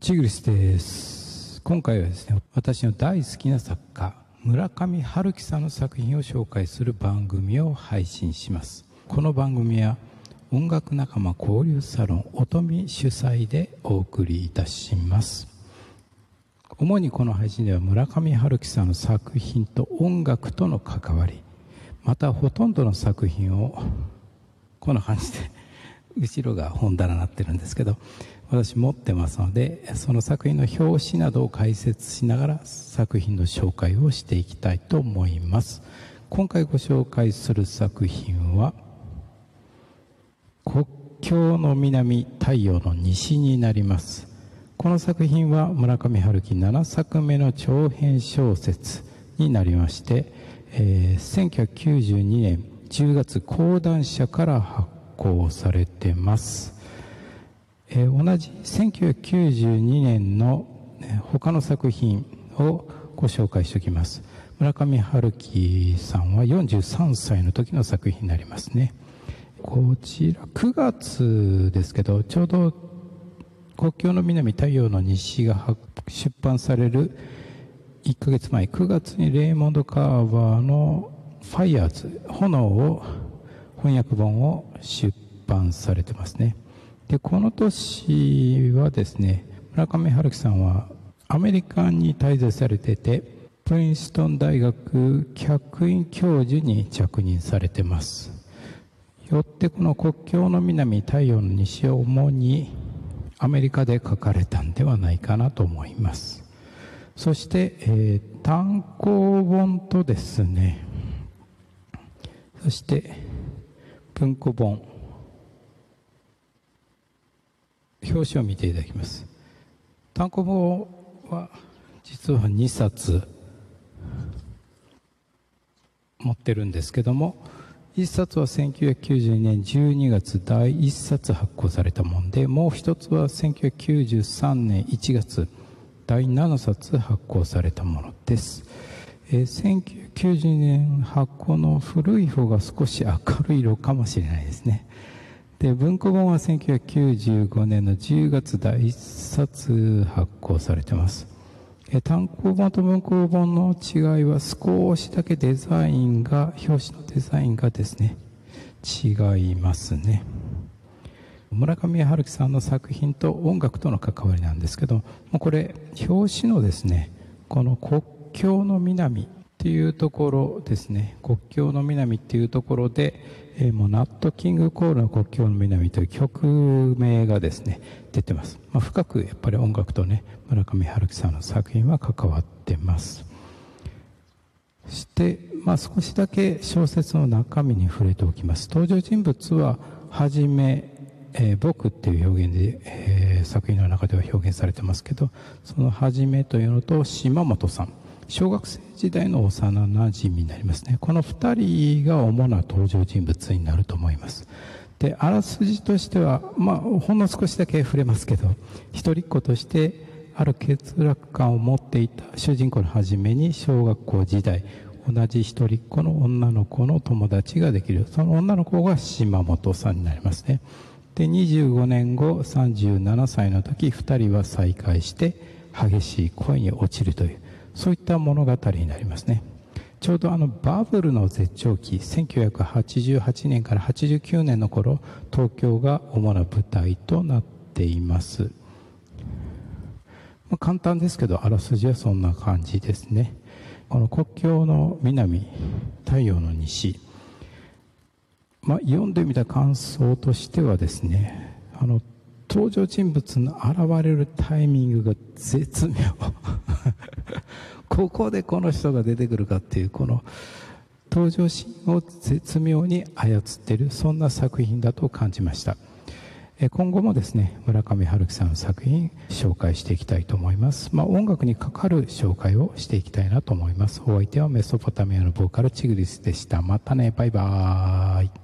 チグリスです。今回はですね私の大好きな作家村上春樹さんの作品を紹介する番組を配信します。この番組は音楽仲間交流サロン音見主催でお送りいたします。主にこの配信では村上春樹さんの作品と音楽との関わりまたほとんどの作品をこんな感じで後ろが本棚になってるんですけど私持ってますのでその作品の表紙などを解説しながら作品の紹介をしていきたいと思います。今回ご紹介する作品は国境の南太陽の西になります。この作品は村上春樹7作目の長編小説になりまして、えー、1992年10月講談社から発行されてます、えー、同じ1992年の他の作品をご紹介しておきます。村上春樹さんは43歳の時の作品になりますね。こちら9月ですけどちょうど国境の南太陽の西が出版される1ヶ月前9月にレイモンド・カーバーの「ファイヤーズ炎」を翻訳本を出版されてますね。でこの年はですね村上春樹さんはアメリカに滞在されててプリンストン大学客員教授に着任されてます。よってこの国境の南太陽の西を主にアメリカで書かれたんではないかなと思います。そして、えー、単行本とですねそして文庫本。表紙を見ていただきます。単行本は実は2冊。持ってるんですけども1冊は1992年12月第1冊発行されたものでもう1つは1993年1月第7冊発行されたものです、えー、1992年発行の古い方が少し明るい色かもしれないですね。で文庫本は1995年の10月第1冊発行されてます。単行本と文庫本の違いは少しだけデザインが表紙のデザインがですね違いますね。村上春樹さんの作品と音楽との関わりなんですけどもうこれ表紙のですねこの国境の南っていうところですね。国境の南っていうところでえー、もうナット・キング・コールの国境の南という曲名がですね出てます、まあ、深くやっぱり音楽とね村上春樹さんの作品は関わってます。そして、まあ、少しだけ小説の中身に触れておきます。登場人物ははじめ、えー、僕っていう表現で、えー、作品の中では表現されてますけどそのはじめというのと島本さん。小学生時代の幼なじみになりますね。この2人が主な登場人物になると思います。であらすじとしては、まあ、ほんの少しだけ触れますけど一人っ子としてある欠落感を持っていた主人公の初めに小学校時代同じ一人っ子の女の子の友達ができる。その女の子が島本さんになりますね。で25年後37歳の時2人は再会して激しい恋に落ちるという。そういった物語になりますね。ちょうどあのバブルの絶頂期1988年から89年の頃東京が主な舞台となっています、まあ、簡単ですけどあらすじはそんな感じですね。この国境の南太陽の西。まあ、読んでみた感想としてはですねあの登場人物の現れるタイミングが絶妙。ここでこの人が出てくるかっていうこの登場シーンを絶妙に操ってるそんな作品だと感じました。今後もですね村上春樹さんの作品紹介していきたいと思います、まあ、音楽にかかる紹介をしていきたいなと思います。お相手はメソポタミアのボーカルチグリスでした。またねバイバーイ。